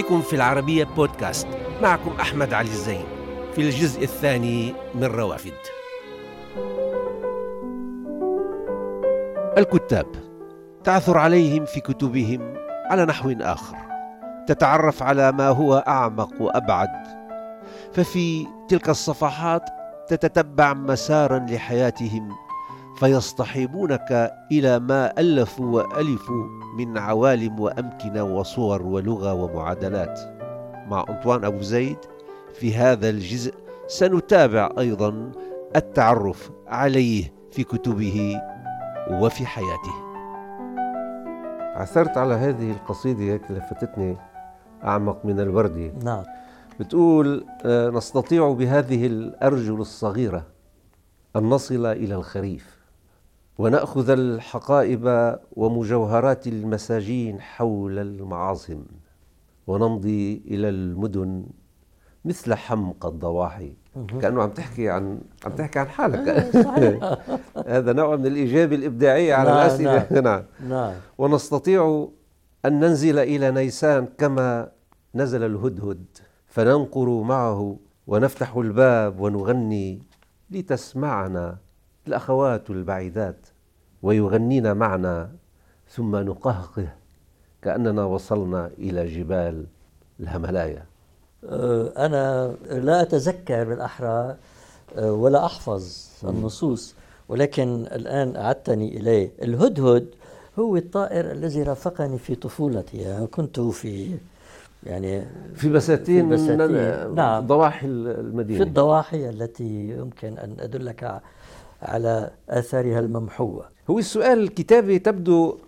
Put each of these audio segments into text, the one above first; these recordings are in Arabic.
بكم في العربية بودكاست. معكم أحمد علي الزين. في الجزء الثاني من روافد. الكتاب. تعثر عليهم في كتبهم على نحو آخر. تتعرف على ما هو أعمق وأبعد. ففي تلك الصفحات تتتبع مسارا لحياتهم فيصطحبونك إلى ما الفوا والفوا من عوالم وأمكنة وصور ولغة ومعادلات. مع أنطوان أبو زيد في هذا الجزء سنتابع أيضا التعرف عليه في كتبه وفي حياته. عثرت على هذه القصيدة هيك لفتتني أعمق من الورد. نعم. بتقول آه، نستطيع بهذه الأرجل الصغيرة أن نصل إلى الخريف. ونأخذ الحقائب ومجوهرات المساجين حول المعاصم ونمضي إلى المدن مثل حمق الضواحي. كأنه عم تحكي عن عم تحكي عن حالك. إيه، هذا نوع من الاجابه الابداعيه على نعم الأسئلة. نعم. نعم. نعم. ونستطيع أن ننزل إلى نيسان كما نزل الهدهد فننقر معه ونفتح الباب ونغني لتسمعنا الأخوات البعيدات. ويغنين معنا ثم نقهقه كأننا وصلنا إلى جبال الهملايا أه، أنا لا أتذكر بالأحرى أه، ولا أحفظ النصوص ولكن الآن أعدتني إليه. الهدهد هو الطائر الذي رافقني في طفولتي. يعني كنت في يعني في بساتين, في بساتين. نعم. ضواحي المدينة. في الضواحي التي يمكن أن أدلك على آثارها الممحوة. هو السؤال الكتابي تبدو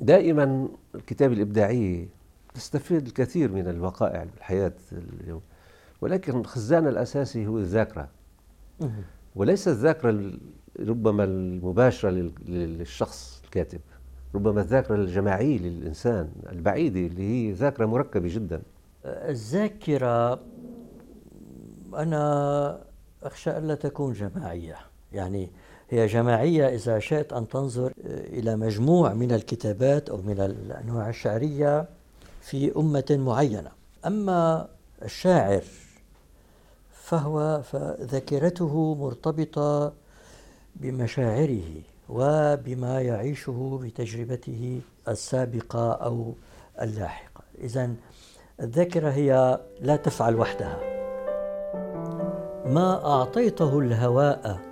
دائما الكتابة الإبداعية تستفيد الكثير من الوقائع بالحياة اليوم. ولكن خزانها الأساسي هو الذاكرة. وليس الذاكرة ربما المباشرة للشخص الكاتب. ربما الذاكرة الجماعية للإنسان البعيدة اللي هي ذاكرة مركبة جدا. الذاكرة أنا أخشى ألا تكون جماعية. يعني هي جماعية إذا شئت أن تنظر إلى مجموع من الكتابات أو من الأنواع الشعرية في أمة معينة. أما الشاعر فهو فذاكرته مرتبطة بمشاعره وبما يعيشه بتجربته السابقة أو اللاحقة. إذا الذاكرة هي لا تفعل وحدها. ما أعطيته الهواء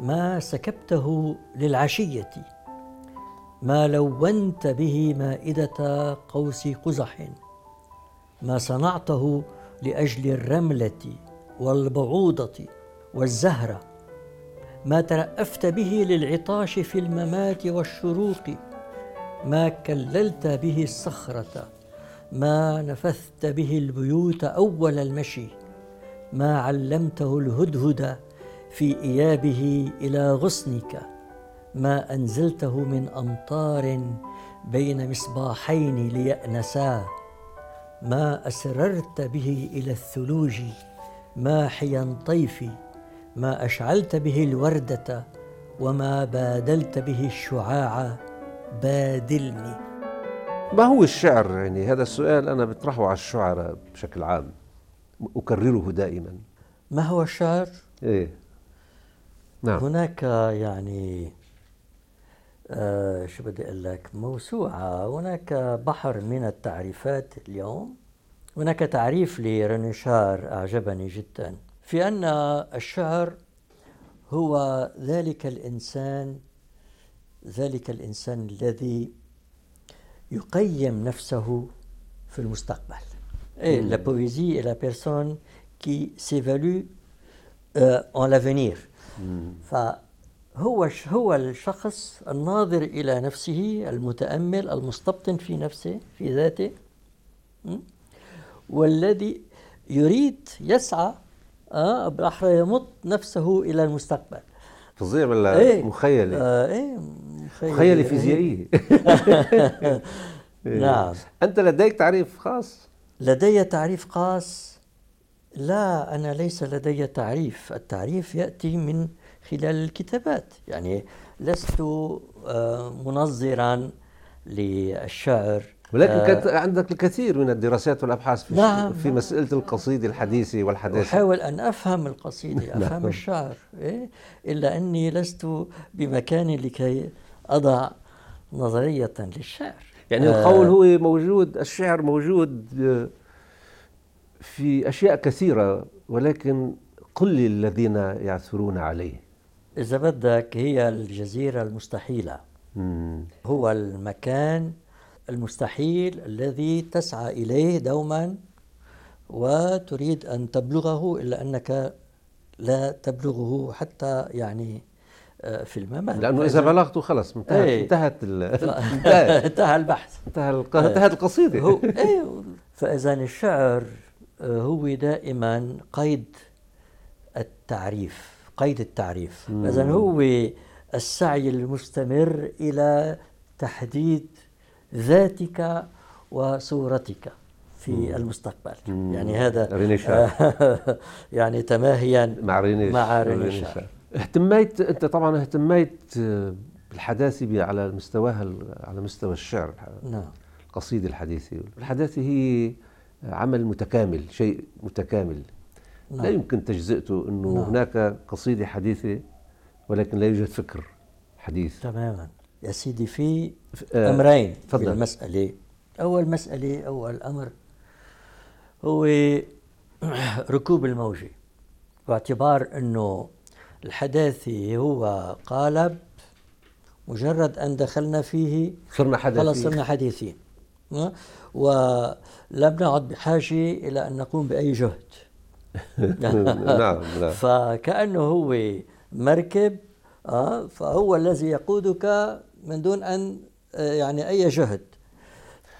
ما سكبته للعشية ما لونت به مائدة قوس قزح ما صنعته لأجل الرملة والبعوضة والزهرة ما ترأفت به للعطاش في الممات والشروق ما كللت به الصخرة ما نفثت به البيوت أول المشي ما علمته الهدهد في إيابه إلى غصنك ما أنزلته من أمطار بين مصباحين ليأنسا ما أسررت به إلى الثلوج ماحيا طيفي ما أشعلت به الوردة وما بادلت به الشعاع بادلني. ما هو الشعر يعني؟ هذا السؤال أنا بطرحه على الشعراء بشكل عام أكرره دائما. ما هو الشعر؟ إيه. نعم. هناك يعني آه شو بدي أقول لك موسوعة. هناك بحر من التعريفات اليوم. هناك تعريف لرنشار أعجبني جدا. في أن الشعر هو ذلك الإنسان ذلك الإنسان الذي يقيم نفسه في المستقبل. Et la poésie est la personne qui s'évalue euh, en l'avenir. فهو هو الشخص الناظر إلى نفسه المتأمل المستبطن في نفسه في ذاته والذي يريد يسعى آه بالأحرى يمط نفسه إلى المستقبل. فظيع ولا إيه. مخيلة؟ آه إيه مخيلة, مخيلة فيزيائية نعم. أنت لديك تعريف خاص؟ لدي تعريف خاص لا أنا ليس لدي تعريف. التعريف يأتي من خلال الكتابات. يعني لست آه، منظرا للشعر. ولكن آه كانت عندك الكثير من الدراسات والأبحاث في, نعم في مسألة القصيده الحديثه والحداثة. أحاول أن أفهم القصيده أفهم نعم. الشعر إيه؟ إلا أني لست بمكان لكي أضع نظرية للشعر. يعني آه القول هو موجود الشعر موجود آه، في أشياء كثيرة ولكن قل الذين يعثرون عليه. إذا بدك هي الجزيرة المستحيلة. مم. هو المكان المستحيل الذي تسعى إليه دوما وتريد أن تبلغه إلا أنك لا تبلغه حتى يعني آه، في الممات لأنه إذا بلغته خلص انتهت إيه. انتهت انتهى البحث. انتهى انتهت القصيدة. هو إيه. فإذا الشعر هو دائما قيد التعريف قيد التعريف. اذا هو السعي المستمر إلى تحديد ذاتك وصورتك في مم. المستقبل. مم. يعني هذا يعني تماهيا مع رينيش مع رينيش اهتميت أنت طبعا اهتميت بالحداثه على مستواها على مستوى الشعر نعم. القصيده الحديثه الحداثه هي عمل متكامل شيء متكامل. نعم. لا يمكن تجزئته إنه نعم. هناك قصيدة حديثة ولكن لا يوجد فكر حديث. تماما. يا سيدي في آه أمرين في المسألة. أول مسألة أول أمر هو ركوب الموجة باعتبار إنه الحداثي هو قالب مجرد أن دخلنا فيه صرنا حداثيين. خلص صرنا حديثين ولم نعد بحاجة إلى أن نقوم بأي جهد. نعم نعم. فكأنه هو مركب فهو الذي يقودك من دون أن آه، يعني أي جهد.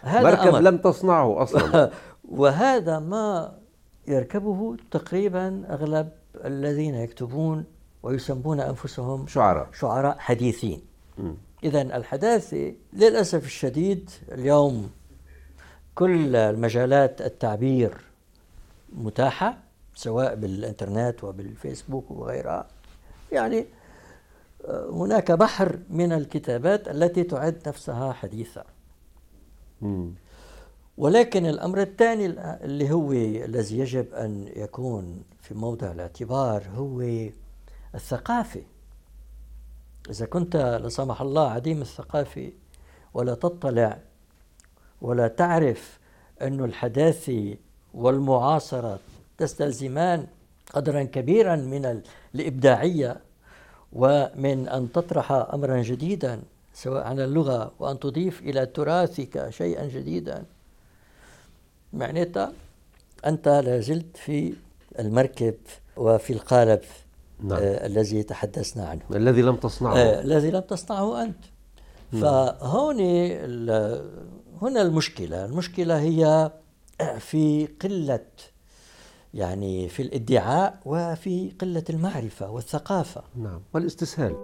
هذا مركب أمر. لم تصنعه أصلا. وهذا ما يركبه تقريبا أغلب الذين يكتبون ويسمون أنفسهم شعراء. شعراء حديثين. اذا الحداثة للأسف الشديد اليوم كل المجالات التعبير متاحة سواء بالإنترنت وبالفيسبوك وغيرها. يعني آه، هناك بحر من الكتابات التي تعد نفسها حديثة. ولكن الأمر الثاني اللي هو الذي يجب أن يكون في موضع الاعتبار هو الثقافة. إذا كنت لا سمح الله عديم الثقافة ولا تطلع ولا تعرف أن الحداثة والمعاصرة تستلزمان قدرا كبيرا من الإبداعية ومن أن تطرح أمرا جديدا سواء عن اللغة وأن تضيف إلى تراثك شيئا جديدا معناتها أنت لازلت في المركب وفي القالب نعم. آه الذي تحدثنا عنه الذي لم تصنعه آه الذي لم تصنعه أنت. فهون هنا المشكلة. المشكلة هي في قلة يعني في الادعاء وفي قلة المعرفة والثقافة. نعم والاستسهال.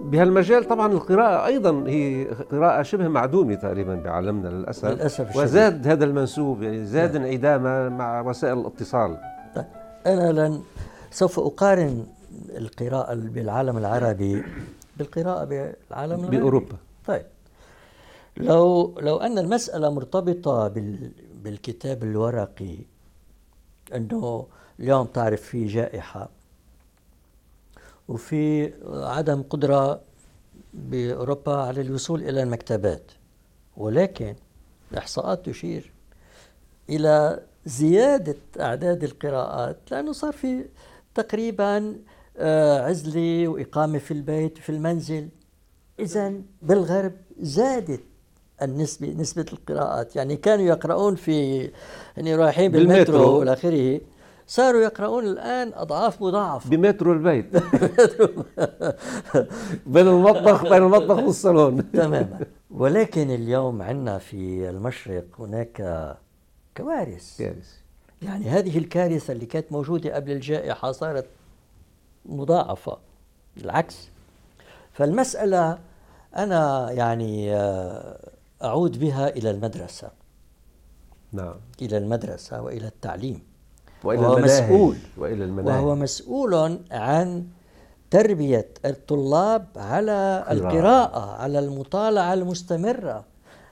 بهالمجال طبعا القراءة أيضا هي قراءة شبه معدومة تقريبا بعالمنا للأسف. للأسف وزاد الشديد. هذا المنسوب يعني زاد نعم. انعدامه مع وسائل الاتصال. طيب أنا لن سوف أقارن القراءة بالعالم العربي بالقراءة بالعالم بأوروبا. طيب. لو لو أن المسألة مرتبطة بالكتاب الورقي أنه اليوم تعرف في جائحة وفي عدم قدرة بأوروبا على الوصول إلى المكتبات ولكن الاحصاءات تشير إلى زيادة أعداد القراءات لأنه صار في تقريبا آه، عزله وإقامة في البيت في المنزل. اذا بالغرب زادت النسبة نسبة القراءات. يعني كانوا يقرؤون في يعني رايحين بالمترو والى آخره. صاروا يقرؤون الآن أضعاف مضاعفة. بمترو البيت. بين المطبخ بين المطبخ والصالون. تماما. ولكن اليوم عندنا في المشرق هناك كوارث. كارث يعني هذه الكارثة اللي كانت موجودة قبل الجائحة صارت مضاعفة. العكس. فالمسألة أنا يعني آه، أعود بها إلى المدرسة. نعم. إلى المدرسة وإلى التعليم. وإلى وهو مسؤول. وإلى المناهج. وهو مسؤول عن تربية الطلاب على قراءة. القراءة على المطالعة المستمرة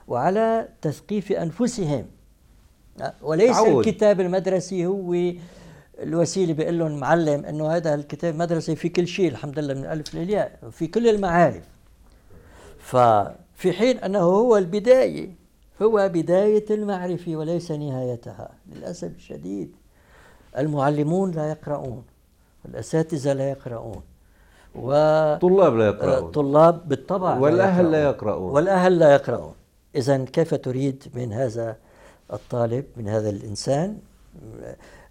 وعلى تثقيف أنفسهم. وليس عود. الكتاب المدرسي هو الوسيلة بيقول لهم معلم إنه هذا الكتاب مدرسي في كل شيء الحمد لله من الالف للياء في كل المعارف. ففي حين أنه هو البداية هو بداية المعرفة وليس نهايتها. للأسف الشديد المعلمون لا يقرؤون والأساتذة لا يقرؤون. وطلاب لا يقرؤون. طلاب بالطبع والأهل لا يقرؤون. والأهل لا يقرؤون. اذا كيف تريد من هذا الطالب من هذا الإنسان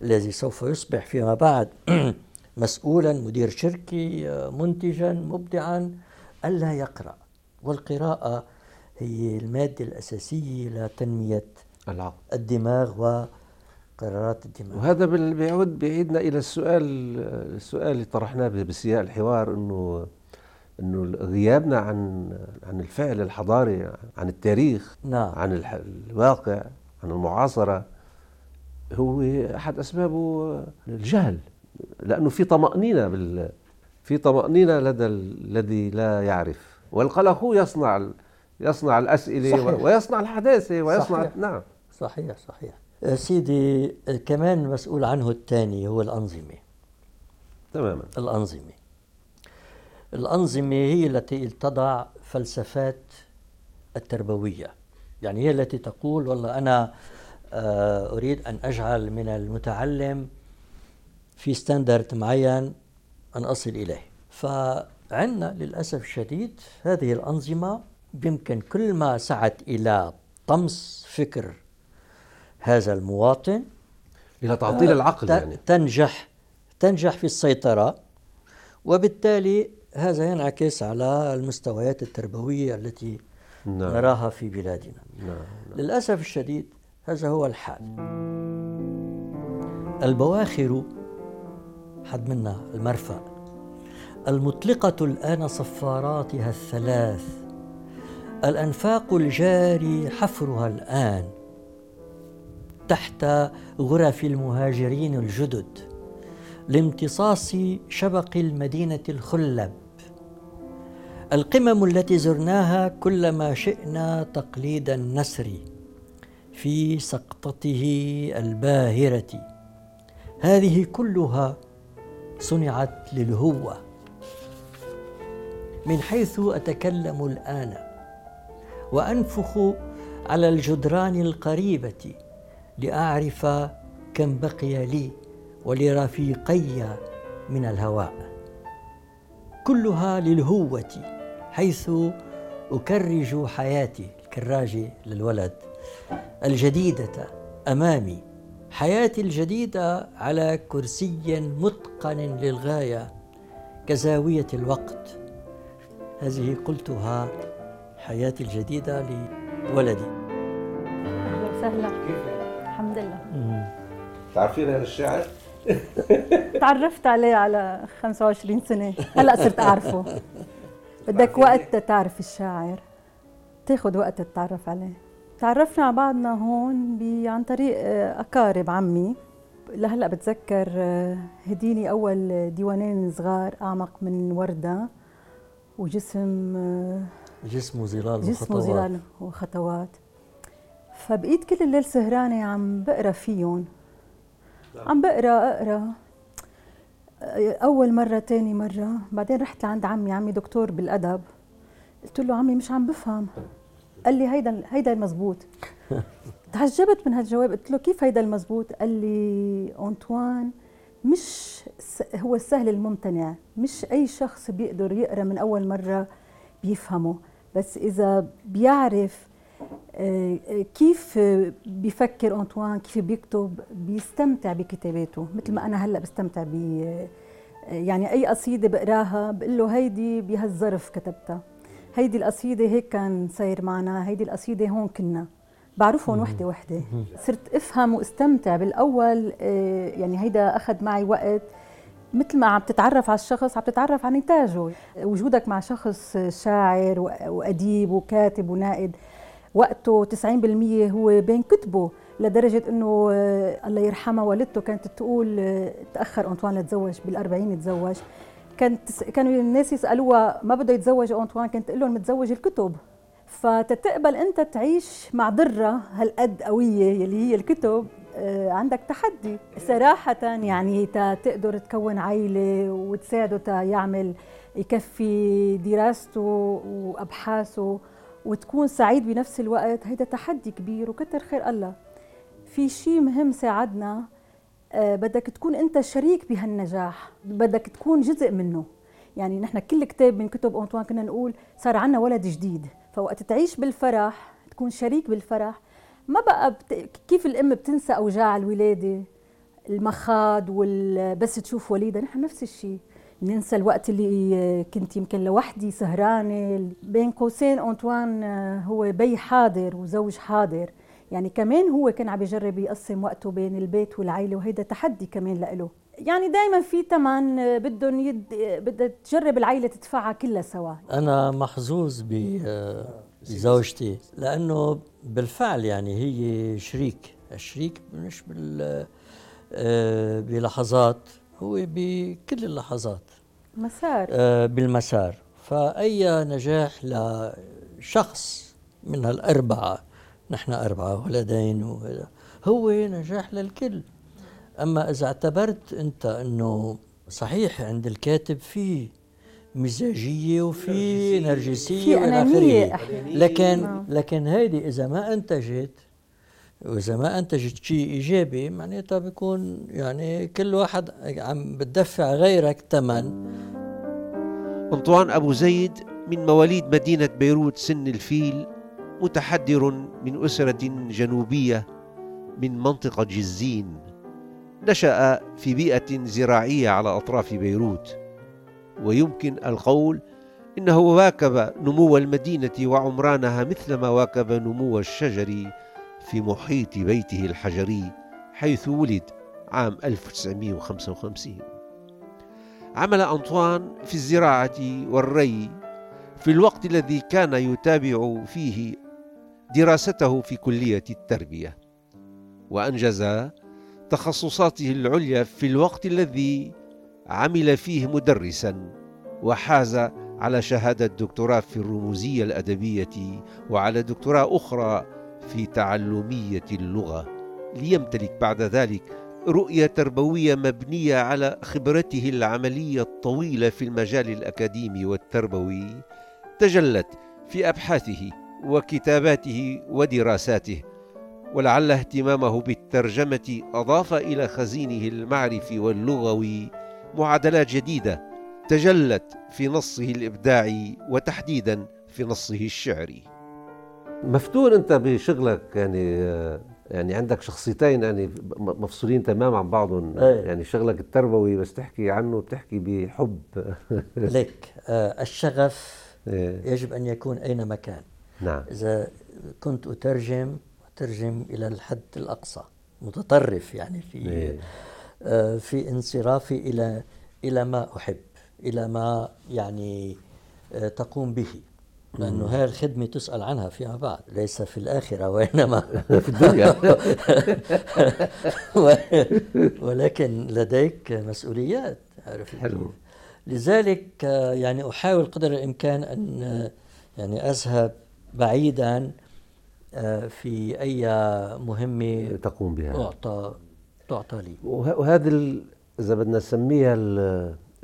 الذي سوف يصبح فيما بعد مسؤولا مدير شركة منتجا مبدعا. ألا يقرأ. والقراءة هي المادة الأساسية لتنمية العقل. الدماغ وقرارات الدماغ. وهذا بيعود بيعيدنا إلى السؤال السؤال اللي طرحناه بسياق الحوار إنه إنه غيابنا عن عن الفعل الحضاري عن التاريخ نعم. عن الواقع عن المعاصرة. هو أحد اسبابه الجهل لأنه في طمأنينة بال في طمأنينة لدى الذي لا يعرف. والقلق هو يصنع يصنع الأسئلة صحيح. ويصنع الحداثه ويصنع صحيح. نعم. صحيح صحيح. سيدي كمان مسؤول عنه الثاني هو الأنظمة. تماما. الأنظمة. الأنظمة هي التي تضع فلسفات التربوية. يعني هي التي تقول والله أنا أريد أن أجعل من المتعلم في ستاندرد معين أن أصل إليه فعندنا للأسف الشديد هذه الأنظمة يمكن كل ما سعت إلى طمس فكر هذا المواطن إلى تعطيل آه، العقل يعني تنجح تنجح في السيطرة وبالتالي هذا ينعكس على المستويات التربوية التي نعم. نراها في بلادنا نعم. للأسف الشديد هذا هو الحال. البواخر حد منا المرفأ. المطلقة الآن صفاراتها الثلاث. الأنفاق الجاري حفرها الآن. تحت غرف المهاجرين الجدد. لامتصاص شبق المدينة الخلب. القمم التي زرناها كلما شئنا تقليد النسر. في سقطته الباهرة. هذه كلها صنعت للهوة. من حيث أتكلم الآن وأنفخ على الجدران القريبة لأعرف كم بقي لي ولرفيقي من الهواء. كلها للهوة حيث أكرج حياتي الكراجه للولد. الجديدة أمامي حياتي الجديدة على كرسي متقن للغاية كزاوية الوقت. هذه قلتها حياتي الجديدة لولدي. أهلا وسهلا الحمد لله. تعرفين هذا الشاعر؟ تعرفت عليه على 25 سنة. هلأ صرت أعرفه. بدك وقت تعرف الشاعر. تاخذ وقت تتعرف عليه. تعرفنا على بعضنا هون عن طريق آه، أقارب عمي. لهلأ بتذكر آه، هديني أول ديوانين صغار أعمق من وردة وجسم آه، جسم وظلال جسم وظلال وخطوات. فبقيت كل الليل سهرانة عم بقرأ فيهم. عم بقرأ أقرأ أول مرة تاني مرة. بعدين رحت لعند عمي عمي دكتور بالأدب. قلت له عمي مش عم بفهم. قال لي هيدا هيدا المزبوط. تعجبت من هالجواب. قلت له كيف هيدا المزبوط؟ قال لي أنطوان مش هو السهل الممتنع. مش أي شخص بيقدر يقرأ من أول مرة بيفهمه. بس إذا بيعرف آه، كيف بيفكر أنطوان كيف بيكتب بيستمتع بكتاباته. مثل ما أنا هلأ بستمتع ب يعني أي قصيدة بقراها بقول له هيدي بهالظرف كتبتها. هيدي القصيدة هيك كان صاير معنا هيدي القصيدة هون كنا. بعرفهم وحدة وحدة. صرت أفهم واستمتع بالأول آه، يعني هيدا أخذ معي وقت. مثل ما عم تتعرف على الشخص عم تتعرف على نتاجه. وجودك مع شخص شاعر وأديب وكاتب ونائد وقته 90% هو بين كتبه لدرجة أنه آه، الله يرحمها والدته كانت تقول آه، تأخر أنطوان لتزوج بالأربعين تزوج كانت كانوا الناس يسألوها ما بده يتزوج أنطوان؟ كانت تقول لهم متزوج الكتب. فتتقبل أنت تعيش مع ضرة هالقد قوية يلي هي الكتب آه، عندك تحدي. صراحة يعني تقدر تكون عائلة وتساعده يعمل يكفي دراسته وأبحاثه وتكون سعيد بنفس الوقت هيدا تحدي كبير وكتر خير الله. في شيء مهم ساعدنا بدك تكون انت شريك بهالنجاح بدك تكون جزء منه. يعني نحن كل كتاب من كتب أنطوان كنا نقول صار عنا ولد جديد. فوقت تعيش بالفرح تكون شريك بالفرح ما بقى بت... كيف الأم بتنسى أوجاع الولادة؟ المخاض وال... بس تشوف وليدها نحن نفس الشيء. ننسى الوقت اللي كنت يمكن لوحدي سهرانة. بين قوسين أنطوان هو بي حاضر وزوج حاضر. يعني كمان هو كان عم يجرب يقسم وقته بين البيت والعائله وهيدا تحدي كمان لإله. يعني دائما في ثمن بدهم يد... بدها تجرب العائله تدفعها كلها سوا. أنا محظوظ بزوجتي لأنه بالفعل يعني هي شريك. الشريك مش بال آه، بلحظات هو بكل اللحظات. مسار. آه، بالمسار. فأي نجاح لشخص من هالأربعة نحن أربعة ولدين هو نجاح للكل. أما إذا اعتبرت أنت أنه صحيح عند الكاتب في مزاجية وفي نرجسية. في أنانية. لكن نعم. لكن هيدي إذا ما أنتجت وإذا ما أنتجت شيء إيجابي معناتها بيكون يعني كل واحد عم بتدفع غيرك ثمن أنطوان أبو زيد من مواليد مدينة بيروت سن الفيل. متحدر من أسرة جنوبية من منطقة جزين نشأ في بيئة زراعية على أطراف بيروت. ويمكن القول إنه واكب نمو المدينة وعمرانها مثلما واكب نمو الشجر في محيط بيته الحجري حيث ولد عام 1955 عمل أنطوان في الزراعة والري في الوقت الذي كان يتابع فيه دراسته في كلية التربية وأنجز تخصصاته العليا في الوقت الذي عمل فيه مدرسا وحاز على شهادة دكتوراه في الرموزية الأدبية وعلى دكتوراه أخرى في تعلمية اللغة. ليمتلك بعد ذلك رؤية تربوية مبنية على خبرته العملية الطويلة في المجال الأكاديمي والتربوي تجلت في أبحاثه وكتاباته ودراساته ولعل اهتمامه بالترجمة أضاف إلى خزينه المعرفي واللغوي معادلات جديدة تجلت في نصه الإبداعي وتحديدا في نصه الشعري. مفتون أنت بشغلك يعني يعني عندك شخصيتين يعني مفصولين تماما عن بعضهم. أيه. يعني شغلك التربوي بس تحكي عنه بتحكي بحب. لك آه الشغف أيه. يجب أن يكون أينما كان. نعم. إذا كنت أترجم أترجم إلى الحد الأقصى متطرف يعني في أيه. آه في انصرافي إلى إلى ما أحب إلى ما يعني آه تقوم به. لأنه هاي الخدمة تسأل عنها فيما بعد ليس في الآخرة وإنما في الدنيا. ولكن لديك مسؤوليات عارف. حلو. لذلك يعني أحاول قدر الإمكان أن يعني أذهب بعيدا في أي مهمة تقوم بها. تعطى تعطى لي. وهذا إذا بدنا نسميها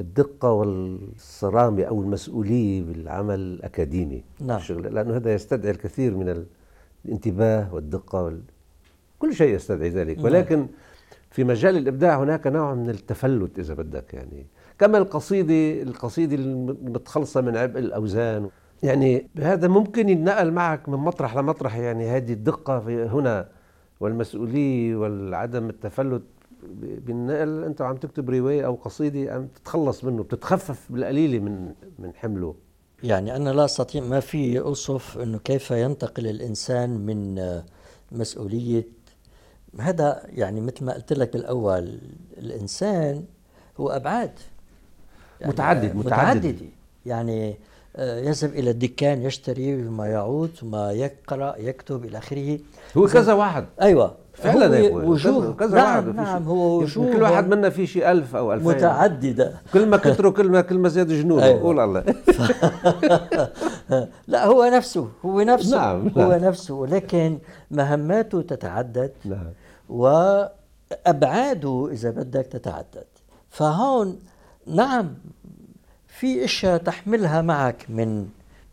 الدقة والصرامة أو المسؤولية بالعمل الأكاديمي. نعم. الشغل لأنه هذا يستدعي الكثير من الانتباه والدقة وال... كل شيء يستدعي ذلك. نعم. ولكن في مجال الإبداع هناك نوع من التفلت إذا بدك يعني. كما القصيدة القصيدة المتخلصة من عبء الأوزان. يعني هذا ممكن ينقل معك من مطرح لمطرح يعني هذه الدقة في هنا والمسؤولية والعدم التفلت بالنقل انت عم تكتب رواية أو قصيدة عم تتخلص منه بتتخفف بالقليله من من حمله. يعني أنا لا أستطيع ما في اوصف إنه كيف ينتقل الإنسان من مسؤولية. هذا يعني مثل ما قلت لك بالاول الإنسان هو أبعاد. يعني متعدد متعدده يعني آه، يذهب إلى الدكان يشتري ما يعود ما يقرأ يكتب إلى آخره. هو كذا واحد. أيوه. فعلا هيك وجوه. كذا نعم واحد نعم هو وجوه. كل واحد منا في شيء ألف أو ألفين. متعددة. كل ما كتروا كل ما كل ما زاد جنون أيوة. قول الله. لا هو نفسه هو نفسه نعم، هو نعم. نفسه. ولكن مهماته تتعدد نعم. وأبعاده إذا بدك تتعدد. فهون نعم في إشياء تحملها معك من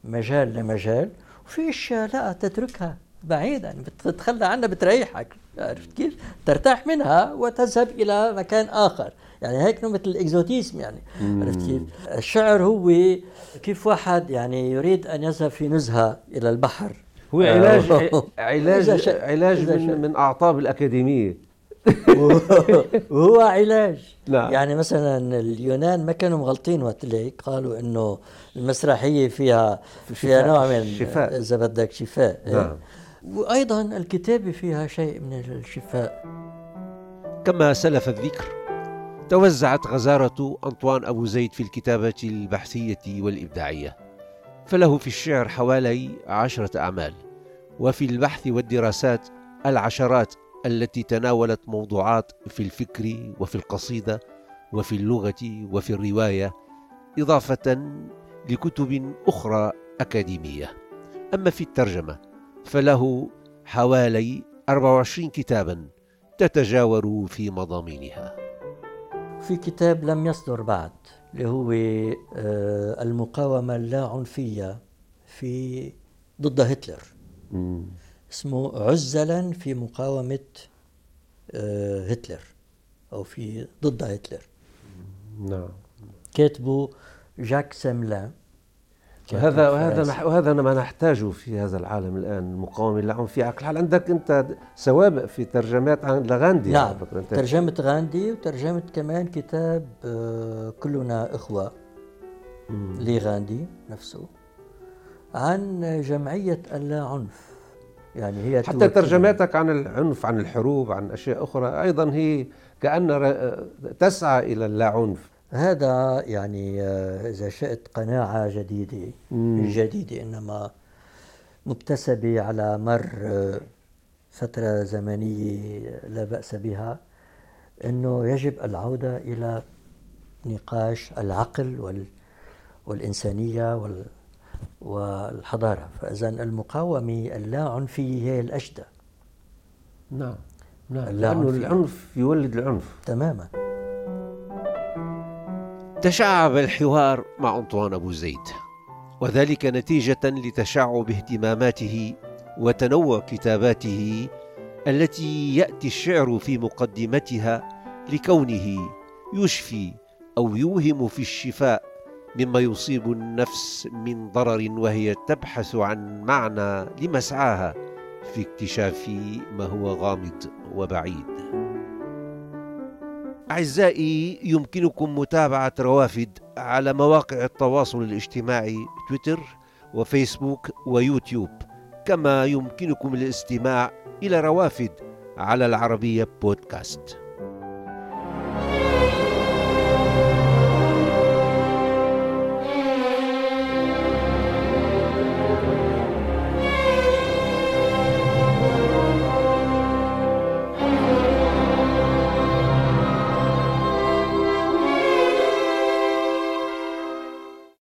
مجال لمجال وفي إشياء لا تتركها بعيدا بتتخلى عنها بتريحك عرفت كيف؟ ترتاح منها وتذهب إلى مكان آخر يعني هيك نوع مثل الإكزوتيزم يعني عرفت كيف؟ الشعر هو كيف واحد يعني يريد أن يذهب في نزهة إلى البحر هو علاج علاج علاج. من, من أعطاب الأكاديمية وهو علاج نعم. يعني مثلا اليونان ما كانوا مغلطين وقت اللي قالوا إنه المسرحية فيها فيها. نوع من شفاء. اذا بدك شفاء نعم. وأيضا الكتابة فيها شيء من الشفاء كما سلف الذكر توزعت غزارة أنطوان أبو زيد في الكتابة البحثية والإبداعية فله في الشعر حوالي عشرة أعمال وفي البحث والدراسات العشرات التي تناولت موضوعات في الفكر وفي القصيدة وفي اللغة وفي الرواية إضافة لكتب أخرى أكاديمية. أما في الترجمة فله حوالي 24 كتابا تتجاور في مضامينها. في كتاب لم يصدر بعد اللي هو آه، المقاومة اللاعنفية في ضد هتلر. اسمه عزلا في مقاومة آه، هتلر أو في ضد هتلر. نعم. كاتبه جاك سيملان كاتب وهذا وهذا ما نحتاجه في هذا العالم الآن المقاومة اللي في على كل حال عندك أنت سوابق في ترجمات عن لغاندي؟ نعم ترجمة غاندي وترجمة كمان كتاب آه، كلنا إخوة لغاندي نفسه عن جمعية اللا عنف يعني هي حتى ترجماتك عن العنف عن الحروب عن أشياء أخرى أيضا هي كأن ر- تسعى إلى اللاعنف هذا يعني آه، إذا شئت قناعة جديدة مم. جديدة إنما مكتسبة على مر آه، فترة زمنية لا بأس بها أنه يجب العودة إلى نقاش العقل وال والإنسانية وال والحضارة. فإذا المقاومة اللاعنفية هي الأجدى نعم. نعم. لأنه العنف يولد العنف. تماما. تشعب الحوار مع أنطوان أبو زيد وذلك نتيجة لتشعب اهتماماته وتنوع كتاباته التي يأتي الشعر في مقدمتها لكونه يشفي أو يوهم في الشفاء مما يصيب النفس من ضرر وهي تبحث عن معنى لمسعاها في اكتشاف ما هو غامض وبعيد. أعزائي يمكنكم متابعة روافد على مواقع التواصل الاجتماعي تويتر وفيسبوك ويوتيوب كما يمكنكم الاستماع إلى روافد على العربية بودكاست.